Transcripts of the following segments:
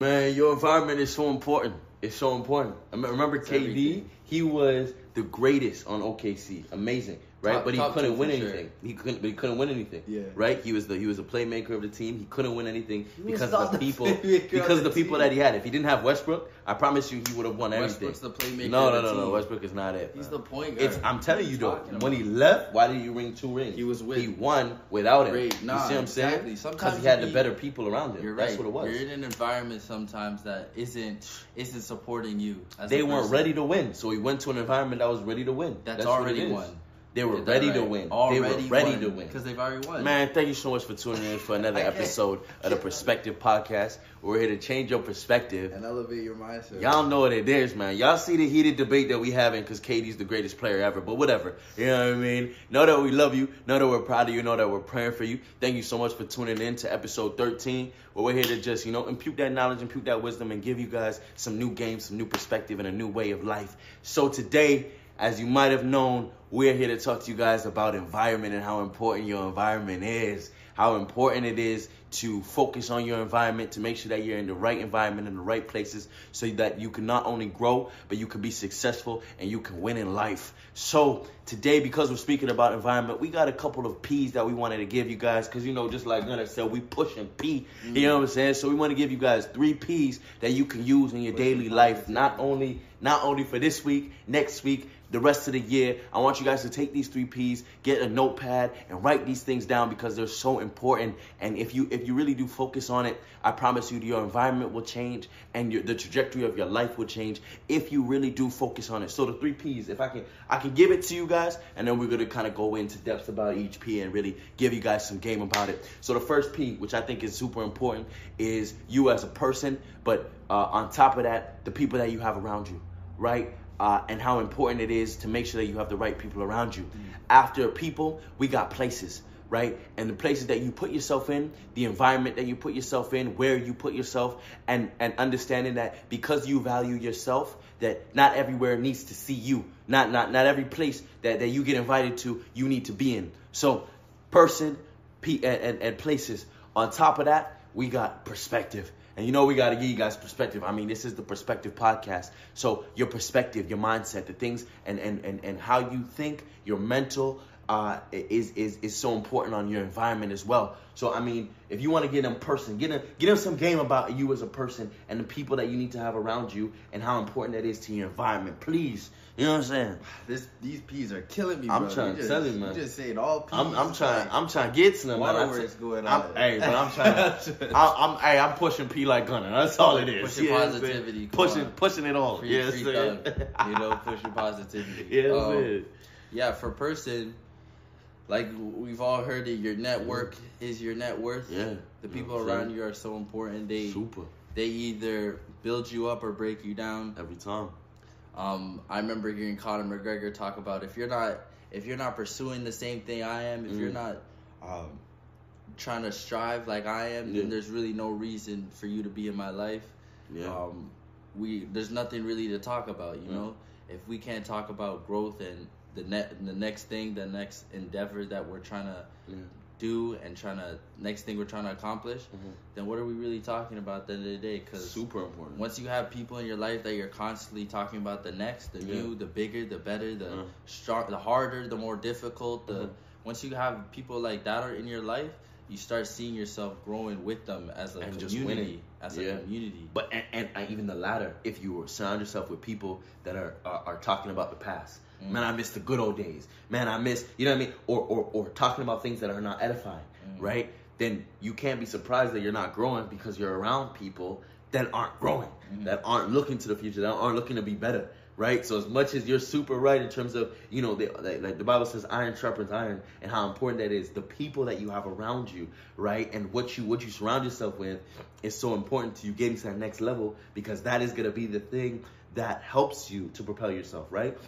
Man, your environment is so important. It's so important. I Remember It's KD? everything. He was the greatest on OKC. Amazing, right? Top- but he couldn't win for sure. anything. He couldn't. But he couldn't win anything. Yeah. Right. He was the he was a playmaker of the team. He couldn't win anything because of the the people. Because of the the people that he had. If he didn't have Westbrook, I promise you he would have won everything. Westbrook's the playmaker No, no, no, no. Westbrook is not it. He's man. the point guard. It's, I'm telling you though, when he left, why did you ring two rings? He was with- He won without him. Great. you see what I'm saying? Because he had you the better people around him. You're That's right. what it was. You're in an environment sometimes that isn't isn't supporting you. As they weren't person. ready to win, so he went to an environment that was ready to win. That's, what already won. They were ready to win. Already they were ready won, to win. because they've already won. Man, thank you so much for tuning in for another episode of the Perspective Podcast. We're here to change your perspective. and elevate your mindset. Y'all know what it is, man. Y'all see the heated debate that we having because KD's the greatest player ever. But whatever. You know what I mean? Know that we love you. Know that we're proud of you. Know that we're praying for you. Thank you so much for tuning in to episode 13. Where we're here to just, you know, impute that knowledge, impute that wisdom, and give you guys some new games, some new perspective, and a new way of life. So today, as you might have known, we're here to talk to you guys about environment and how important your environment is. How important it is to focus on your environment, to make sure that you're in the right environment, in the right places, so that you can not only grow, but you can be successful and you can win in life. So today, because we're speaking about environment, we got a couple of P's that we wanted to give you guys, because you know, just like Gunna said, we pushing P. You know what I'm saying? So we want to give you guys three P's that you can use in your daily life, not only not only for this week, next week, the rest of the year. I want you guys to take these three P's, get a notepad, and write these things down because they're so important. And if you if you really do focus on it, I promise you, your environment will change and your, the trajectory of your life will change if you really do focus on it. So the three P's, if I can, I can give it to you guys, and then we're gonna kind of go into depth about each P and really give you guys some game about it. So the first P, which I think is super important, is you as a person, but uh, on top of that, the people that you have around you, right? uh, and how important it is to make sure that you have the right people around you. After people, we got places, right? And the places that you put yourself in, the environment that you put yourself in, where you put yourself, and and understanding that because you value yourself, that not everywhere needs to see you. Not not not every place that, that you get invited to, you need to be in. So, person, pe- and, and, and places. On top of that, we got perspective. And you know we got to give you guys perspective. I mean, this is the perspective podcast. So your perspective, your mindset, the things and and and, and how you think, your mental uh, is is is so important on your environment as well. So I mean, if you want to get them person, get them get them some game about you as a person and the people that you need to have around you and how important that is to your environment. Please, you know what I'm saying? This these P's are killing me, I'm bro. trying you to tell you, man. You just saying all P's. I'm, I'm trying. like, I'm trying to get to them. man. I'm Waterworks going I'm, on. Hey, but I'm trying. To, I'm, I'm, hey, I'm pushing P like Gunna. That's all it is. Pushing You know what I'm positivity, Pushing, on. pushing it all. Free, yes, free. You know, pushing positivity. Yes, Um. Yeah, for person, like we've all heard it, your network is your net worth. Yeah. The You people know around you are so important. They Super. they either build you up or break you down. Every time. Um, I remember hearing Conor McGregor talk about if you're not if you're not pursuing the same thing I am, if you're Mm. not um, trying to strive like I am, Yeah. then there's really no reason for you to be in my life. Yeah. Um, we there's nothing really to talk about, you Mm. know. If we can't talk about growth and the net the next thing, the next endeavor that we're trying to yeah. do and trying to next thing we're trying to accomplish, Mhm. then what are we really talking about at the end of the day? Because Super important. once you have people in your life that you're constantly talking about the next, the Yeah. new, the bigger, the better, the Uh. strong, the harder, the more difficult. The Mhm. once you have people like that are in your life, you start seeing yourself growing with them as a And community, as Yeah. a community. But and, and, even the latter, if you surround yourself with people that are are, are talking about the past. Mm. Man, I miss the good old days. Man, I miss you know what I mean, or or, or talking about things that are not edifying, Mm. right? Then you can't be surprised that you're not growing because you're around people that aren't growing, Mhm. that aren't looking to the future, that aren't looking to be better. Right, so as much as you're super right in terms of you know, the, like the Bible says, iron sharpens iron, and how important that is. The people that you have around you, right, and what you what you surround yourself with is so important to you getting to that next level because that is gonna be the thing that helps you to propel yourself, right?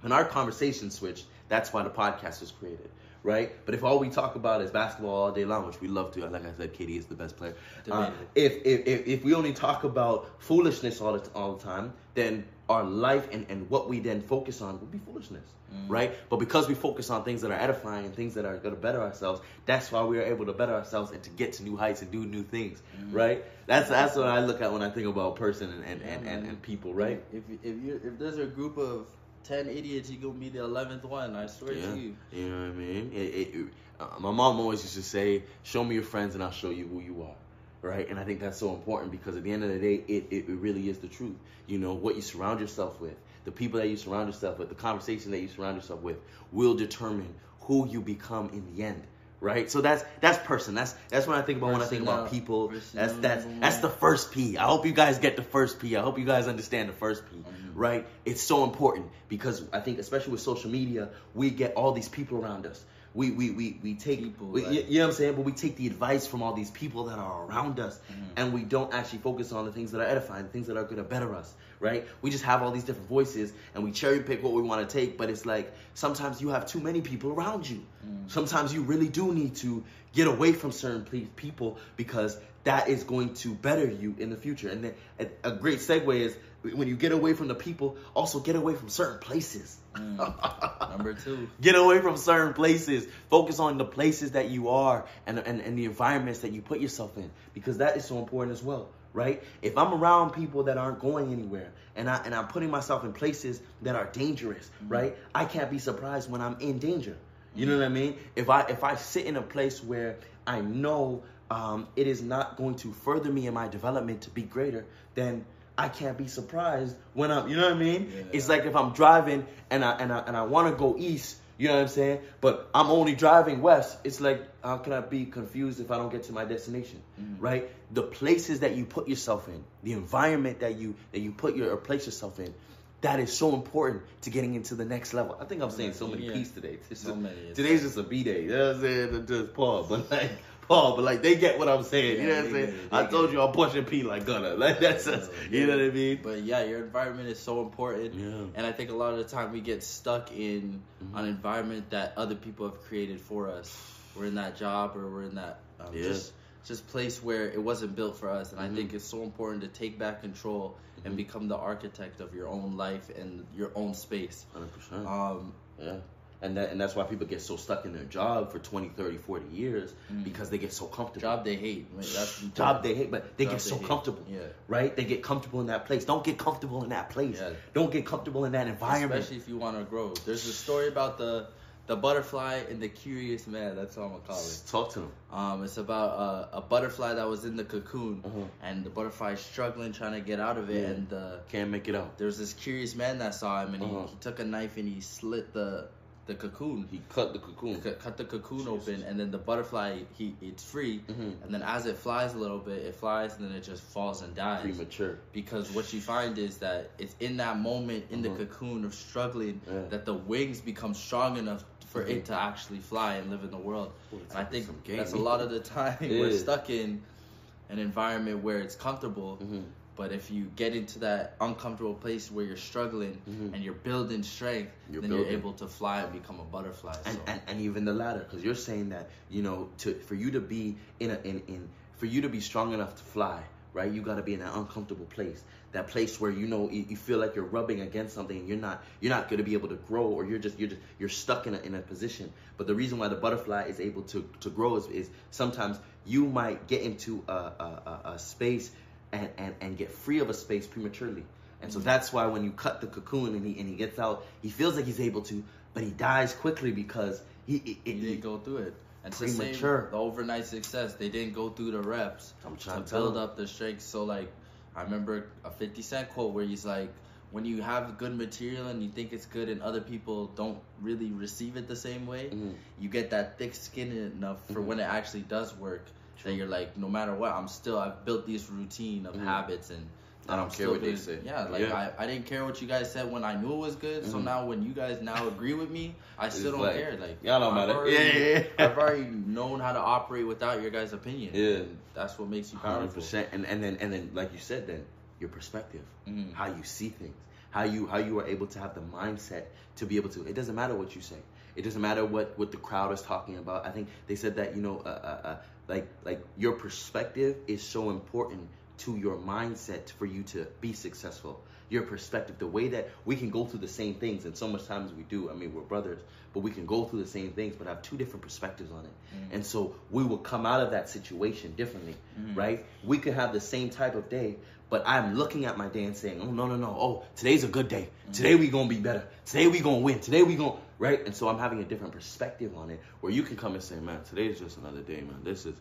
When our conversation switched, that's why the podcast was created, right? But if all we talk about is basketball all day long, which we love to, like I said, KD is the best player. Uh, if, if if if we only talk about foolishness all the all the time, then our life and, and what we then focus on would be foolishness, right? But because we focus on things that are edifying and things that are going to better ourselves, that's why we are able to better ourselves and to get to new heights and do new things, right? That's that's what I look at when I think about person and and, Yeah, and, and, and people, right? If if you if there's a group of ten idiots, you're gonna be the eleventh one. I swear Yeah, to you. you know what I mean. It, it, it- uh, my mom always used to say, "Show me your friends, and I'll show you who you are." Right, and I think that's so important because at the end of the day, it, it, really is the truth. You know what you surround yourself with, the people that you surround yourself with, the conversation that you surround yourself with, will determine who you become in the end. Right, so that's that's person. That's that's when I think about when I think about Personnel. people. That's that's that's the first P. I hope you guys get the first P. I hope you guys understand the first P. Right? It's so important because I think especially with social media, we get all these people around us. We we we, we take People, we, like- you, know what I'm saying, but we take the advice from all these people that are around us, mm-hmm. and we don't actually focus on the things that are edifying, the things that are going to better us. Right? We just have all these different voices, and we cherry pick what we want to take. But it's like sometimes you have too many people around you. Mm. Sometimes you really do need to get away from certain ple- people because that is going to better you in the future. And then a, a great segue is when you get away from the people, also get away from certain places. Mm. Number two. Get away from certain places. Focus on the places that you are and, and, and the environments that you put yourself in because that is so important as well, right? If I'm around people that aren't going anywhere and I and I'm putting myself in places that are dangerous, mm. right? I can't be surprised when I'm in danger. You know mm. what I mean? If I if I sit in a place where I know um, it is not going to further me in my development to be greater, then I can't be surprised when I'm. You know what I mean? Yeah. It's like if I'm driving and I and I and I want to go east. You know what I'm saying? But I'm only driving west. It's like how can I be confused if I don't get to my destination? Mm. Right? The places that you put yourself in, the environment that you that you put your or place yourself in, that is so important to getting into the next level. I think I'm saying so many Yeah. P's today. So many. Today's just a B day. You know what I'm saying? Just Paul, but like Paul, but like they get what I'm saying. you know what I'm saying? get I told it. you I'm pushing P like Gunna. Like that's Yeah, just, you know what I mean? But yeah, your environment is so important. Yeah. And I think a lot of the time we get stuck in Mm-hmm. an environment that other people have created for us. We're in that job or we're in that um, Yeah. just just place where it wasn't built for us. And Mhm. I think it's so important to take back control and Mhm. become the architect of your own life and your own space. Hundred percent. Um, Yeah. And that and that's why people get so stuck in their job for 20, 30, 40 years Mm. because they get so comfortable. job they hate. I mean, that's Job they hate, but they Job get so hate. comfortable. Yeah. Right? They get comfortable in that place. Don't get comfortable in that place. Yeah. Don't get comfortable in that environment. Especially if you want to grow. There's a story about the the butterfly and the curious man. That's what I'm gonna call it. Talk to them. Um, it's about uh, a butterfly that was in the cocoon, Uh-huh. and the butterfly is struggling trying to get out of it. Yeah. And uh, Can't make it out. there was this curious man that saw him, and Uh-huh. he, he took a knife and he slit the the cocoon. He cut the cocoon. Cut, cut the cocoon open, and then the butterfly he it's free. Mhm. And then as it flies a little bit, it flies, and then it just falls and dies. Premature. Because what you find is that it's in that moment in Uh-huh. the cocoon of struggling Yeah. that the wings become strong enough for Mhm. it to actually fly and live in the world. It's And I think that's a lot of the time we're stuck in an environment where it's comfortable. Mhm. But if you get into that uncomfortable place where you're struggling Mhm. and you're building strength, You're then building. you're able to fly and become a butterfly. and, so. and, and even the latter because you're saying that you know to for you to be in a in, in for you to be strong enough to fly right you got to be in that uncomfortable place that place where you know you, you feel like you're rubbing against something and you're not you're not going to be able to grow or you're just you're just you're stuck in a, in a position but the reason why the butterfly is able to to grow is, is sometimes you might get into a, a, a space and, and and get free of a space prematurely and so that's why when you cut the cocoon and he and he gets out, he feels like he's able to, but he dies quickly because he, it, you didn't go through it. And it's the same, Premature. the overnight success. They didn't go through the reps I'm to trying to tell build up the strength. So like, I remember a Fifty Cent quote where he's like, "When you have good material and you think it's good, and other people don't really receive it the same way, Mhm. you get that thick skin enough for Mhm. when it actually does work. That you're like, no matter what, I'm still I've built this routine of Mhm. habits and." I don't I'm care still what they say. Yeah, like Yeah. I, I didn't care what you guys said when I knew it was good. So Mhm. now when you guys now agree with me, I still It's don't like, care. Like y'all don't matter. already- Yeah, yeah, yeah. I've already known how to operate without your guys' opinion. Yeah. And that's what makes you powerful. 100%. And and then and then like you said, then your perspective, Mhm. how you see things, how you how you are able to have the mindset to be able to. It doesn't matter what you say. It doesn't matter what what the crowd is talking about. I think they said that you know, uh, uh, uh, like like your perspective is so important to your mindset for you to be successful. Your perspective, the way that we can go through the same things, and so much times we do. I mean, we're brothers, but we can go through the same things, but have two different perspectives on it. Mm. And so we will come out of that situation differently, Mm. right? We could have the same type of day, but I'm looking at my day and saying, "Oh no, no, no! Oh, today's a good day. Today we gonna be better. Today we gonna win. Today we gonna right." And so I'm having a different perspective on it, where you can come and say, "Man, today's just another day, man. This is,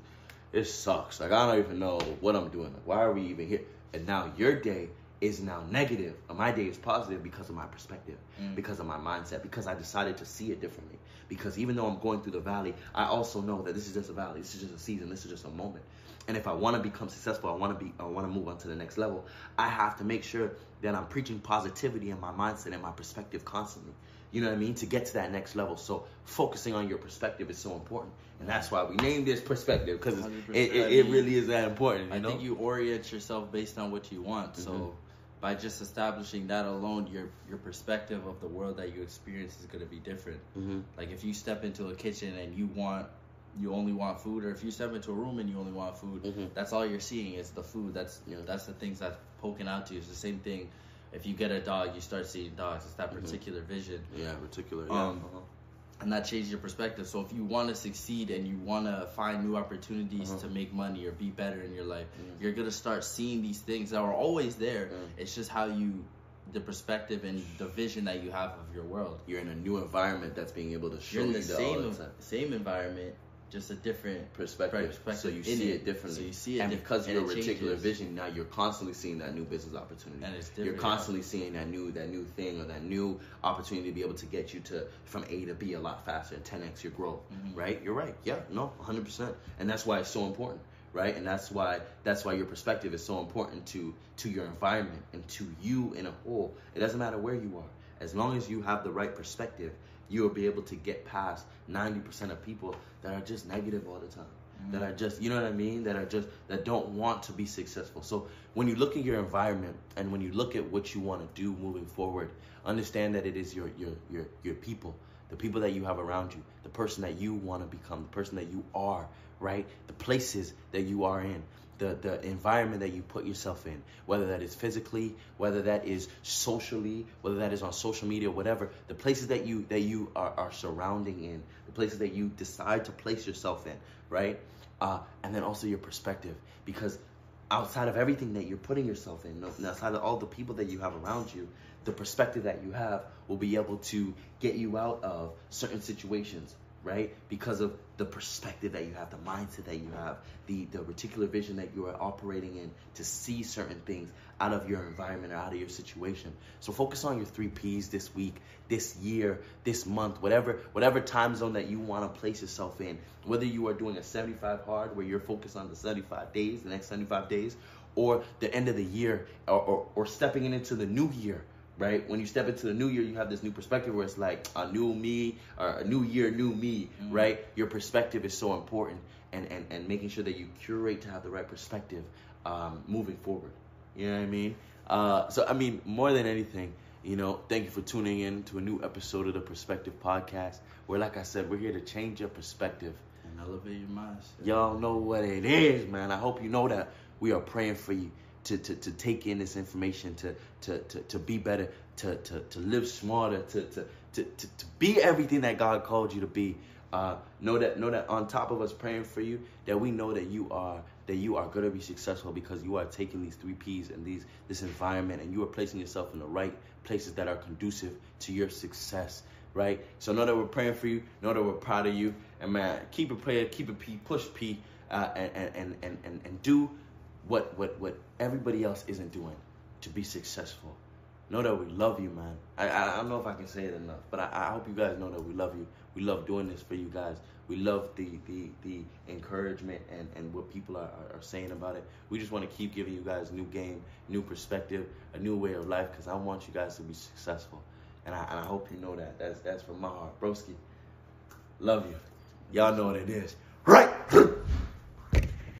it sucks. Like I don't even know what I'm doing. Like, why are we even here?" And now your day is now negative, and my day is positive because of my perspective, Mm. because of my mindset, because I decided to see it differently. Because even though I'm going through the valley, I also know that this is just a valley. This is just a season. This is just a moment. And if I want to become successful, I want to be, I want to move on to the next level. I have to make sure that I'm preaching positivity in my mindset and my perspective constantly. You know what I mean? To get to that next level. So focusing on your perspective is so important, and that's why we named this perspective because it, it, it really is that important. You I know? think you orient yourself based on what you want. Mhm. So by just establishing that alone, your your perspective of the world that you experience is going to be different. Mhm. Like if you step into a kitchen and you want you only want food, or if you step into a room and you only want food, Mhm. that's all you're seeing is the food. That's you know that's the things that's poking out to you. It's the same thing. If you get a dog, you start seeing dogs. It's that Mhm. particular vision. Yeah, particular. Yeah. Um, uh-huh. and that changes your perspective. So if you want to succeed and you want to find new opportunities Uh-huh. to make money or be better in your life, Mhm. you're gonna start seeing these things that are always there. Yeah. It's just how you, the perspective and the vision that you have of your world. You're in a new environment that's being able to show You're in you the same the same environment, just a different perspective. perspective So you see it. it differently. So you see it and because of your changes. vision, now you're constantly seeing that new business opportunity. and it's different. You're constantly seeing that new that new thing or that new opportunity to be able to get you to from A to B a lot faster and 10x your growth. Mhm. Right? You're right. Yeah, no, 100%. And that's why it's so important, right? And that's why that's why your perspective is so important to to your environment and to you in a whole. It doesn't matter where you are. As long as you have the right perspective, you will be able to get past 90% of people that are just negative all the time mm-hmm. that are just you know what I mean that are just that don't want to be successful. So when you look at your environment and when you look at what you want to do moving forward, understand that it is your your your your people, the people that you have around you, the person that you want to become, the person that you are, right? The places that you are in. The, the environment that you put yourself in, whether that is physically, whether that is socially, whether that is on social media, whatever, the places that you that you are, are surrounding in, the places that you decide to place yourself in, right? Uh, and then also your perspective, because outside of everything that you're putting yourself in, outside of all the people that you have around you, the perspective that you have will be able to get you out of certain situations, right? Because of the perspective that you have, the mindset that you have, the, the particular vision that you are operating in to see certain things out of your environment or out of your situation. So focus on your three P's this week, this year, this month, whatever whatever time zone that you want to place yourself in. Whether you are doing a 75 hard where you're focused on the 75 days, the next 75 days, or the end of the year, or, or, or stepping into the new year, right? When you step into the new year, you have this new perspective where it's like a new me or a new year, new me, Mhm. right? Your perspective is so important, and, and, and making sure that you curate to have the right perspective um, moving forward. You know what I mean? Uh, so, I mean, more than anything, you know, thank you for tuning in to a new episode of the Perspective Podcast, where, like I said, we're here to change your perspective. and elevate your mindset. Y'all know what it is, man. I hope you know that we are praying for you to, to, to take in this information, to to, to, to be better, to, to, to live smarter, to, to, to, to, to be everything that God called you to be. Uh, know that know that on top of us praying for you, that we know that you are that you are gonna be successful because you are taking these three P's and these this environment and you are placing yourself in the right places that are conducive to your success right? So know that we're praying for you. Know that we're proud of you. And man, keep it prayer, keep it P, push P, uh, and, and, and, and, and do what, what, what everybody else isn't doing to be successful. Know that we love you, man. I, I, I don't know if I can say it enough, but I, I hope you guys know that we love you. We love doing this for you guys. We love the the, the encouragement and, and what people are, are, are saying about it. We just want to keep giving you guys new game, new perspective, a new way of life because I want you guys to be successful. And I, and I hope you know that. That's that's from my heart. Broski, love you. Y'all know what it is. Right.